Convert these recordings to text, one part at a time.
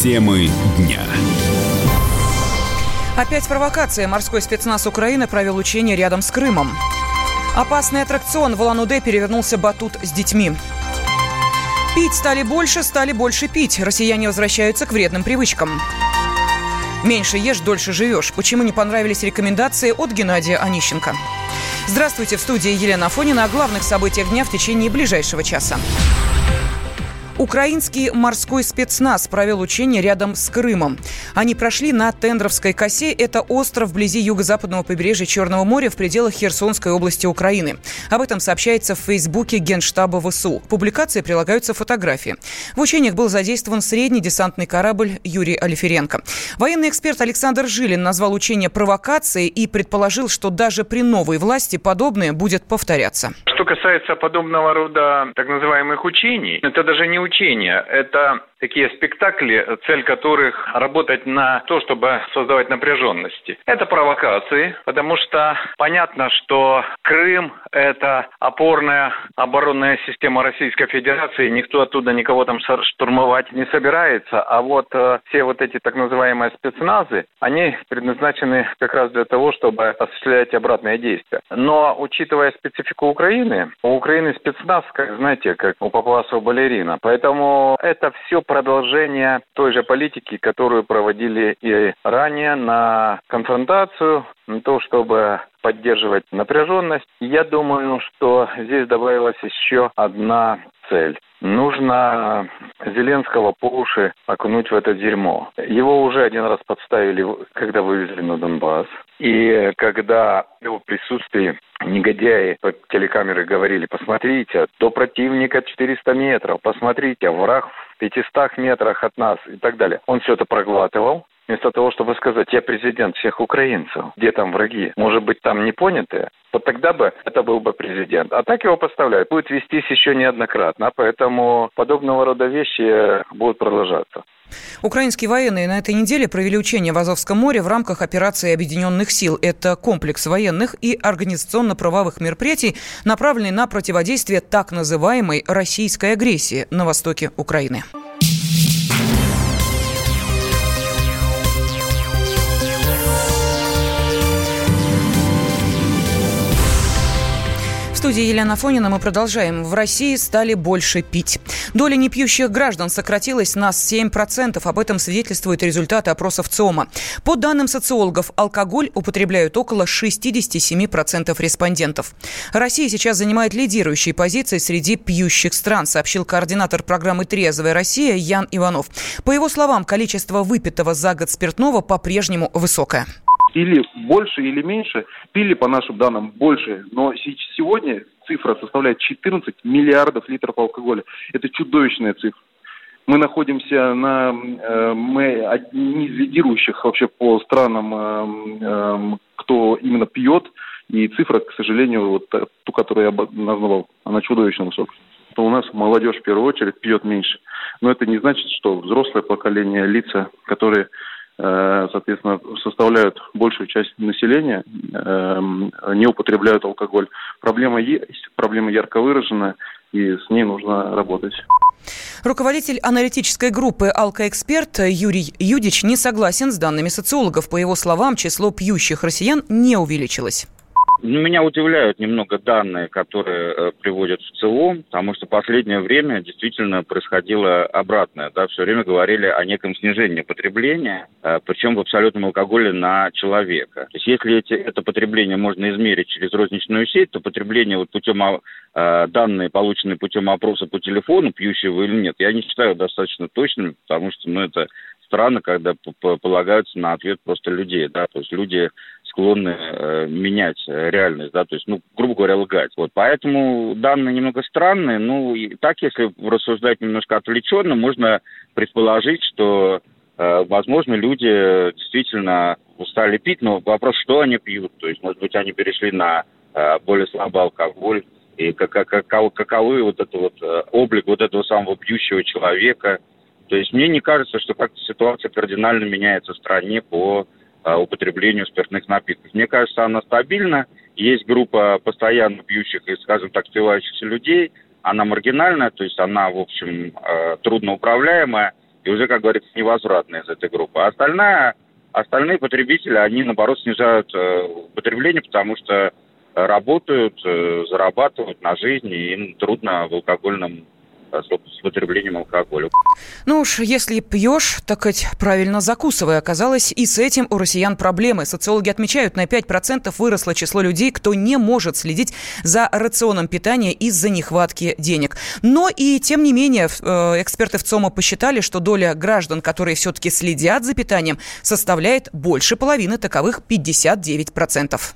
Темы дня. Опять провокация. Морской спецназ Украины провел учение рядом с Крымом. Опасный аттракцион в Улан-Удэ перевернулся батут с детьми. Пить стали больше, стали больше пить. Россияне возвращаются к вредным привычкам. Меньше ешь, дольше живешь. Почему не понравились рекомендации от Геннадия Онищенко? Здравствуйте, в студии Елена Афонина о главных событиях дня в течение ближайшего часа. Украинский морской спецназ провел учения рядом с Крымом. Они прошли на Тендровской косе. Это остров вблизи юго-западного побережья Черного моря в пределах Херсонской области Украины. Об этом сообщается в Фейсбуке Генштаба ВСУ. К публикации прилагаются фотографии. В учениях был задействован средний десантный корабль Юрий Алиференко. Военный эксперт Александр Жилин назвал учение провокацией и предположил, что даже при новой власти подобное будет повторяться. Что касается подобного рода так называемых учений, это даже не учения, это такие спектакли, цель которых работать на то, чтобы создавать напряженности. Это провокации, потому что понятно, что Крым – это опорная оборонная система Российской Федерации, никто оттуда никого там штурмовать не собирается, а вот э, все вот эти так называемые спецназы, они предназначены как раз для того, чтобы осуществлять обратные действия. Но учитывая специфику Украины, у Украины спецназ, как знаете, как у папуасов балерина, поэтому это все продолжение той же политики, которую проводили и ранее на конфронтацию, на то, чтобы поддерживать напряженность. Я думаю, что здесь добавилась еще одна цель. Нужно Зеленского по уши окунуть в это дерьмо. Его уже один раз подставили, когда вывезли на Донбасс. И когда в его присутствии негодяи по телекамеры говорили, посмотрите, до противника 400 метров, посмотрите, враг в 500 метрах от нас и так далее. Он все это проглатывал, вместо того, чтобы сказать, я президент всех украинцев, где там враги, может быть, там не понятые, вот тогда бы это был бы президент. А так его поставляют. Будет вестись еще неоднократно, поэтому подобного рода вещи будут продолжаться. Украинские военные на этой неделе провели учения в Азовском море в рамках операции Объединенных сил. Это комплекс военных и организационно-правовых мероприятий, направленный на противодействие так называемой российской агрессии на востоке Украины. Студии Елена Фонина мы продолжаем. В России стали больше пить. Доля непьющих граждан сократилась на 7%. Об этом свидетельствуют результаты опросов ЦИОМа. По данным социологов, алкоголь употребляют около 67% респондентов. Россия сейчас занимает лидирующие позиции среди пьющих стран, сообщил координатор программы «Трезвая Россия» Ян Иванов. По его словам, количество выпитого за год спиртного по-прежнему высокое или больше, или меньше, пили, по нашим данным, больше. Но сегодня цифра составляет 14 миллиардов литров алкоголя. Это чудовищная цифра. Мы находимся на, э, мы одни из лидирующих вообще по странам, э, э, кто именно пьет, и цифра, к сожалению, вот ту, которую я назвал, она чудовищно высокая. То у нас молодежь в первую очередь пьет меньше. Но это не значит, что взрослое поколение, лица, которые соответственно, составляют большую часть населения, эм, не употребляют алкоголь. Проблема есть, проблема ярко выражена, и с ней нужно работать. Руководитель аналитической группы «Алкоэксперт» Юрий Юдич не согласен с данными социологов. По его словам, число пьющих россиян не увеличилось. Меня удивляют немного данные, которые э, приводят в ЦИОМ, потому что последнее время действительно происходило обратное. Да, все время говорили о неком снижении потребления, э, причем в абсолютном алкоголе на человека. То есть если эти, это потребление можно измерить через розничную сеть, то потребление вот путем э, данные, полученные путем опроса по телефону, пьющего или нет, я не считаю достаточно точными, потому что ну, это странно, когда полагаются на ответ просто людей. Да? То есть люди склонны э, менять реальность, да, то есть, ну, грубо говоря, лгать. Вот, поэтому данные немного странные, ну, и так, если рассуждать немножко отвлеченно, можно предположить, что, э, возможно, люди действительно устали пить, но вопрос, что они пьют, то есть, может быть, они перешли на э, более слабый алкоголь, и как, как, каковы, вот это вот э, облик вот этого самого пьющего человека. То есть мне не кажется, что как-то ситуация кардинально меняется в стране по употреблению спиртных напитков. Мне кажется, она стабильна. Есть группа постоянно пьющих и, скажем так, спивающихся людей. Она маргинальная, то есть она, в общем, э, трудноуправляемая. и уже, как говорится, невозвратно из этой группы. А остальная, остальные потребители, они, наоборот, снижают э, потребление, потому что работают, э, зарабатывают на жизнь, и им трудно в алкогольном с потреблением алкоголя. Ну уж, если пьешь, так хоть правильно закусывай. Оказалось, и с этим у россиян проблемы. Социологи отмечают, на 5% выросло число людей, кто не может следить за рационом питания из-за нехватки денег. Но и тем не менее, э, эксперты в ЦОМа посчитали, что доля граждан, которые все-таки следят за питанием, составляет больше половины таковых 59%.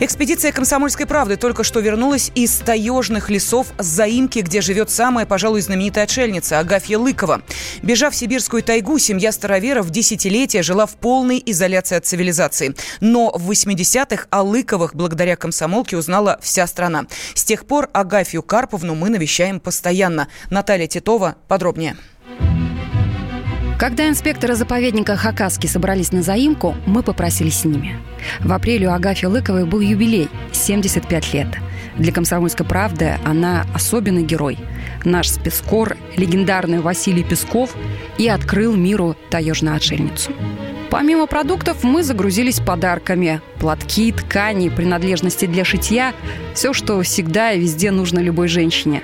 Экспедиция «Комсомольской правды» только что вернулась из таежных лесов заимки, где живет самая, пожалуй, знаменитая отшельница Агафья Лыкова. Бежав в сибирскую тайгу, семья староверов десятилетия жила в полной изоляции от цивилизации. Но в 80-х о Лыковых благодаря комсомолке узнала вся страна. С тех пор Агафью Карповну мы навещаем постоянно. Наталья Титова подробнее. Когда инспекторы заповедника Хакаски собрались на заимку, мы попросили с ними. В апреле у Агафьи Лыковой был юбилей – 75 лет. Для «Комсомольской правды» она особенный герой. Наш спецкор, легендарный Василий Песков, и открыл миру таежную отшельницу. Помимо продуктов мы загрузились подарками. Платки, ткани, принадлежности для шитья – все, что всегда и везде нужно любой женщине.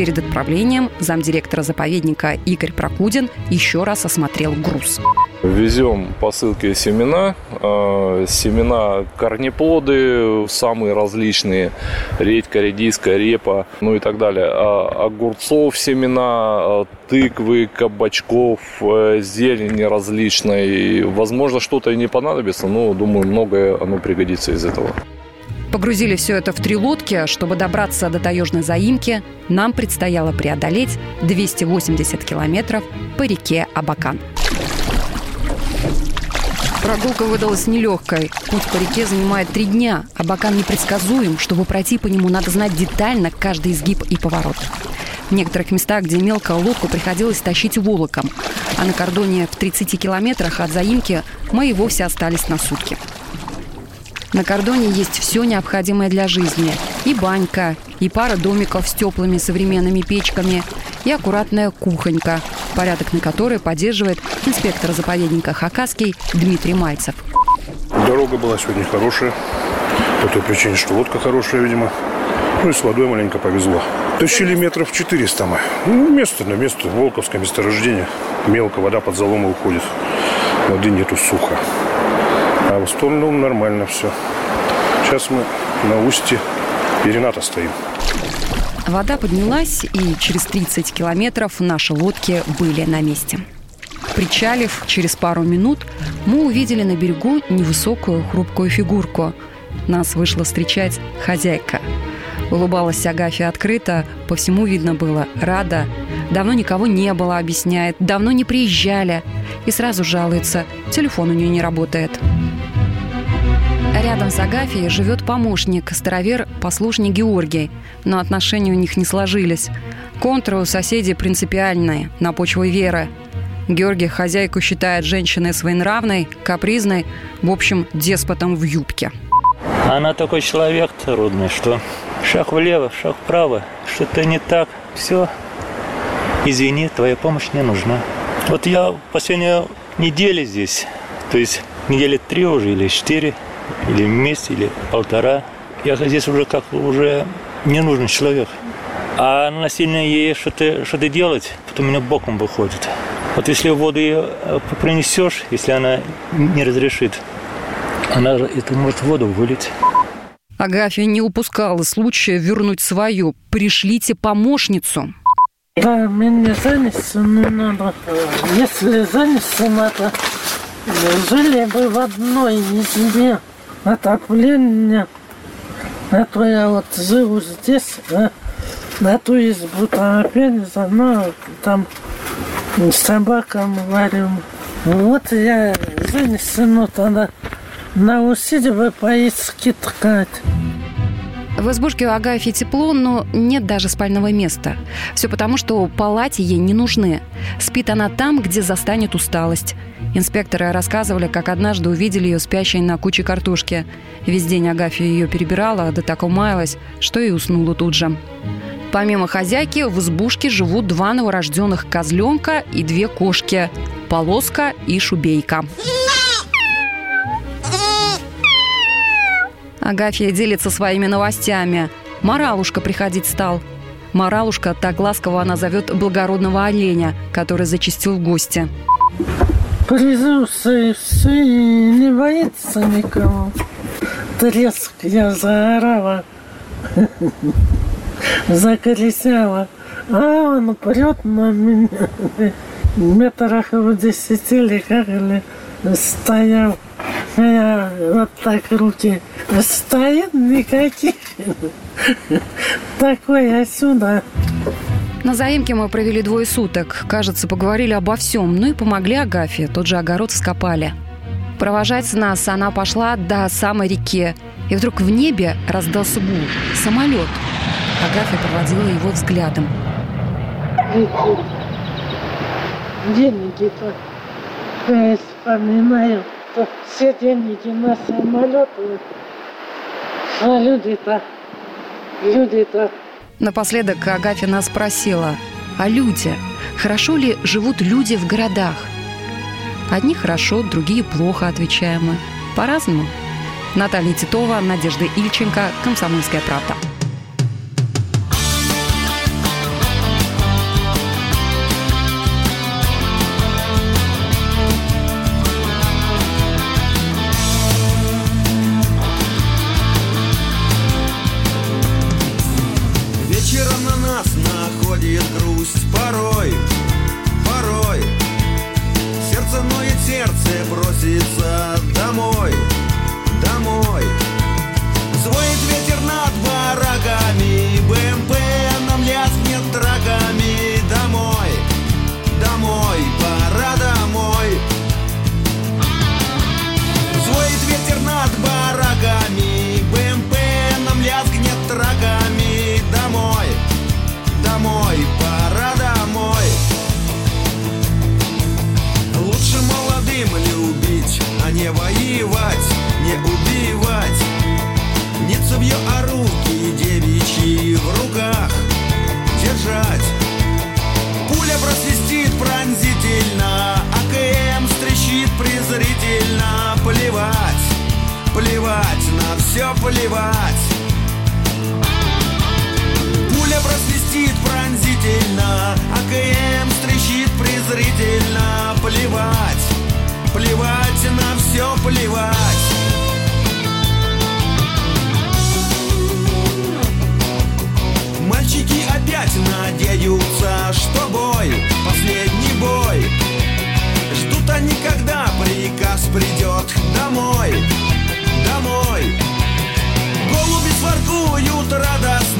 Перед отправлением замдиректора заповедника Игорь Прокудин еще раз осмотрел груз. Везем посылки семена, э, семена корнеплоды самые различные, редька, редиска, репа, ну и так далее. А, огурцов семена, э, тыквы, кабачков, э, зелени различной. Возможно, что-то и не понадобится, но думаю, многое оно пригодится из этого. Погрузили все это в три лодки. Чтобы добраться до таежной заимки, нам предстояло преодолеть 280 километров по реке Абакан. Прогулка выдалась нелегкой. Путь по реке занимает три дня. Абакан непредсказуем. Чтобы пройти по нему, надо знать детально каждый изгиб и поворот. В некоторых местах, где мелко, лодку приходилось тащить волоком. А на кордоне в 30 километрах от заимки мы и вовсе остались на сутки. На кордоне есть все необходимое для жизни. И банька, и пара домиков с теплыми современными печками, и аккуратная кухонька, порядок на которой поддерживает инспектор заповедника Хакасский Дмитрий Мальцев. Дорога была сегодня хорошая, по той причине, что лодка хорошая, видимо. Ну и с водой маленько повезло. Тащили метров 400 мы. Ну, место на место, Волковское месторождение. Мелко, вода под заломы уходит. Воды нету сухо. А в остальном нормально все. Сейчас мы на устье Перената стоим. Вода поднялась, и через 30 километров наши лодки были на месте. Причалив через пару минут, мы увидели на берегу невысокую хрупкую фигурку. Нас вышла встречать хозяйка. Улыбалась Агафья открыто, по всему видно было, рада. Давно никого не было, объясняет, давно не приезжали. И сразу жалуется, телефон у нее не работает. Рядом с Агафией живет помощник, старовер, послушник Георгий, но отношения у них не сложились. Контры у соседей принципиальные, на почве веры. Георгий хозяйку считает женщиной своенравной, капризной, в общем, деспотом в юбке. Она такой человек трудный, что шаг влево, шаг вправо, что-то не так. Все, извини, твоя помощь не нужна. Вот я последнюю неделю здесь, то есть недели три уже или четыре, или месяц, или полтора. Я здесь уже как уже не нужен человек. А насильно ей что-то что делать, потом меня боком выходит. Вот если воду ее э, принесешь, если она не разрешит, она это может воду вылить. Агафья не упускала случая вернуть свою. Пришлите помощницу. Да, мне занести не надо. Если занести надо, жили бы в одной избе отопление. А то я вот живу здесь, а избу там опять за там с собакам варим. Вот я занесено тогда на усилие бы поиски ткать. В избушке у Агафьи тепло, но нет даже спального места. Все потому, что палате ей не нужны. Спит она там, где застанет усталость. Инспекторы рассказывали, как однажды увидели ее спящей на куче картошки. Весь день Агафья ее перебирала, да так умаялась, что и уснула тут же. Помимо хозяйки, в избушке живут два новорожденных козленка и две кошки – Полоска и Шубейка. Агафья делится своими новостями. Моралушка приходить стал. Моралушка, так ласково она зовет благородного оленя, который зачастил в гости. Призился и все, и не боится никого. Треск я заорала, закричала, а он прет на меня метрах в десяти или как ли стоял. Я вот так руки стоит никаких. Такой отсюда. На заимке мы провели двое суток. Кажется, поговорили обо всем. Ну и помогли Агафье. Тот же огород скопали. Провожать нас она пошла до самой реки. И вдруг в небе раздался гул. Самолет. Агафья проводила его взглядом. Деньги-то я вспоминаю, то все деньги на самолеты, а люди-то, люди-то Напоследок Агафья нас спросила, а люди? Хорошо ли живут люди в городах? Одни хорошо, другие плохо, отвечаем мы. По-разному. Наталья Титова, Надежда Ильченко, «Комсомольская правда». Воевать, не убивать. Не цевье, а руки девичьи в руках держать. Пуля просвистит пронзительно, АКМ стрещит презрительно. Плевать, плевать, на все плевать. Пуля просвистит пронзительно, АКМ стрещит презрительно. Плевать, плевать, на все плевать Мальчики опять надеются, что бой, последний бой. Ждут они, когда приказ придет домой, домой. Голуби своркуют радостно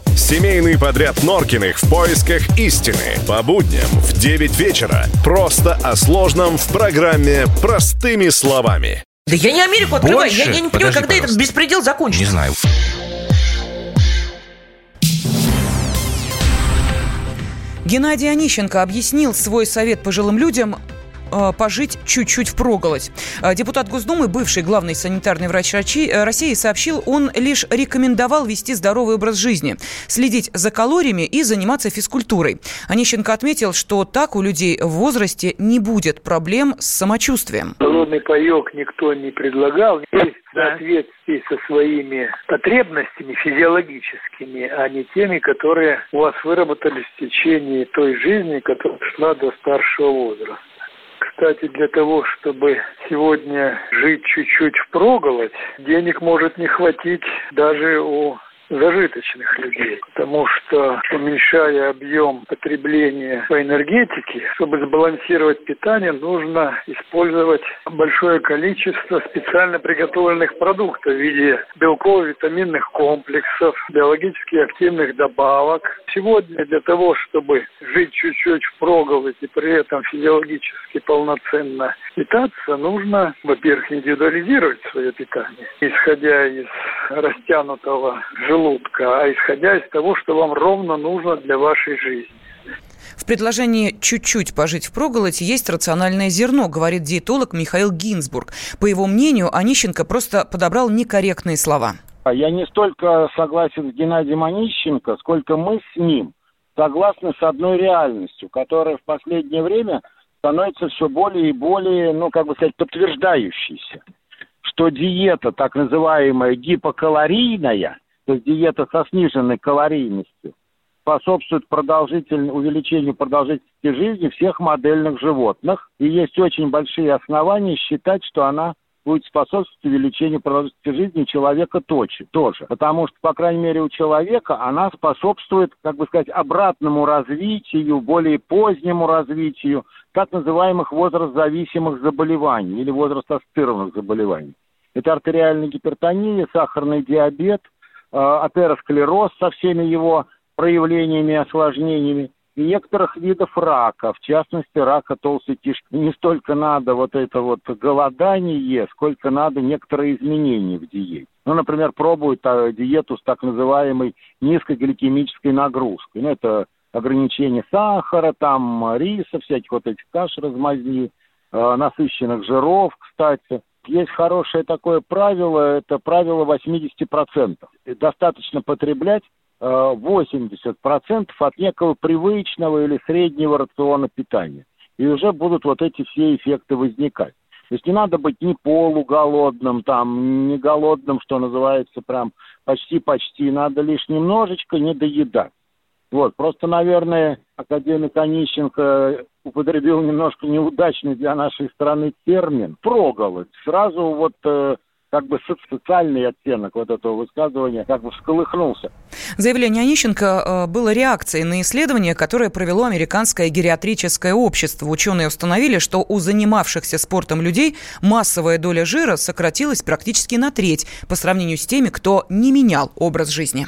Семейный подряд Норкиных в поисках истины. По будням в 9 вечера. Просто о сложном в программе «Простыми словами». Да я не Америку открываю. Я, Больше? я не понимаю, Подожди, когда этот пожалуйста. беспредел закончится. Не знаю. Геннадий Онищенко объяснил свой совет пожилым людям пожить чуть-чуть в проголодь. Э, депутат Госдумы, бывший главный санитарный врач э, России, сообщил, он лишь рекомендовал вести здоровый образ жизни, следить за калориями и заниматься физкультурой. Онищенко отметил, что так у людей в возрасте не будет проблем с самочувствием. Холодный паек никто не предлагал. Есть в соответствии со своими потребностями физиологическими, а не теми, которые у вас выработались в течение той жизни, которая шла до старшего возраста. Кстати, для того, чтобы сегодня жить чуть-чуть в проголодь, денег может не хватить даже у зажиточных людей, потому что уменьшая объем потребления по энергетике, чтобы сбалансировать питание, нужно использовать большое количество специально приготовленных продуктов в виде белково-витаминных комплексов, биологически активных добавок. Сегодня для того, чтобы жить чуть-чуть в проголодь и при этом физиологически полноценно питаться, нужно, во-первых, индивидуализировать свое питание, исходя из растянутого желудка желудка, а исходя из того, что вам ровно нужно для вашей жизни. В предложении чуть-чуть пожить в проголодь есть рациональное зерно, говорит диетолог Михаил Гинзбург. По его мнению, Онищенко просто подобрал некорректные слова. Я не столько согласен с Геннадием Онищенко, сколько мы с ним согласны с одной реальностью, которая в последнее время становится все более и более, ну, как бы сказать, подтверждающейся, что диета, так называемая гипокалорийная, то диета со сниженной калорийностью, способствует продолжительному увеличению продолжительности жизни всех модельных животных. И есть очень большие основания считать, что она будет способствовать увеличению продолжительности жизни человека тоже, тоже. Потому что, по крайней мере, у человека она способствует, как бы сказать, обратному развитию, более позднему развитию так называемых возрастзависимых заболеваний или возрастассоциированных заболеваний. Это артериальная гипертония, сахарный диабет – атеросклероз со всеми его проявлениями осложнениями, и некоторых видов рака, в частности, рака толстой кишки. Не столько надо вот это вот голодание, сколько надо некоторые изменения в диете. Ну, например, пробуют а, диету с так называемой низкогликемической нагрузкой. Ну, это ограничение сахара, там, риса, всяких вот этих каш размазни, э, насыщенных жиров, кстати. Есть хорошее такое правило, это правило 80%. Достаточно потреблять 80% э, от некого привычного или среднего рациона питания. И уже будут вот эти все эффекты возникать. То есть не надо быть ни полуголодным, там, не голодным, что называется, прям почти-почти. Надо лишь немножечко не доедать. Вот, просто, наверное, академик Онищенко употребил немножко неудачный для нашей страны термин «проголодь». Сразу вот э, как бы социальный оттенок вот этого высказывания как бы всколыхнулся. Заявление Онищенко э, было реакцией на исследование, которое провело Американское гериатрическое общество. Ученые установили, что у занимавшихся спортом людей массовая доля жира сократилась практически на треть по сравнению с теми, кто не менял образ жизни.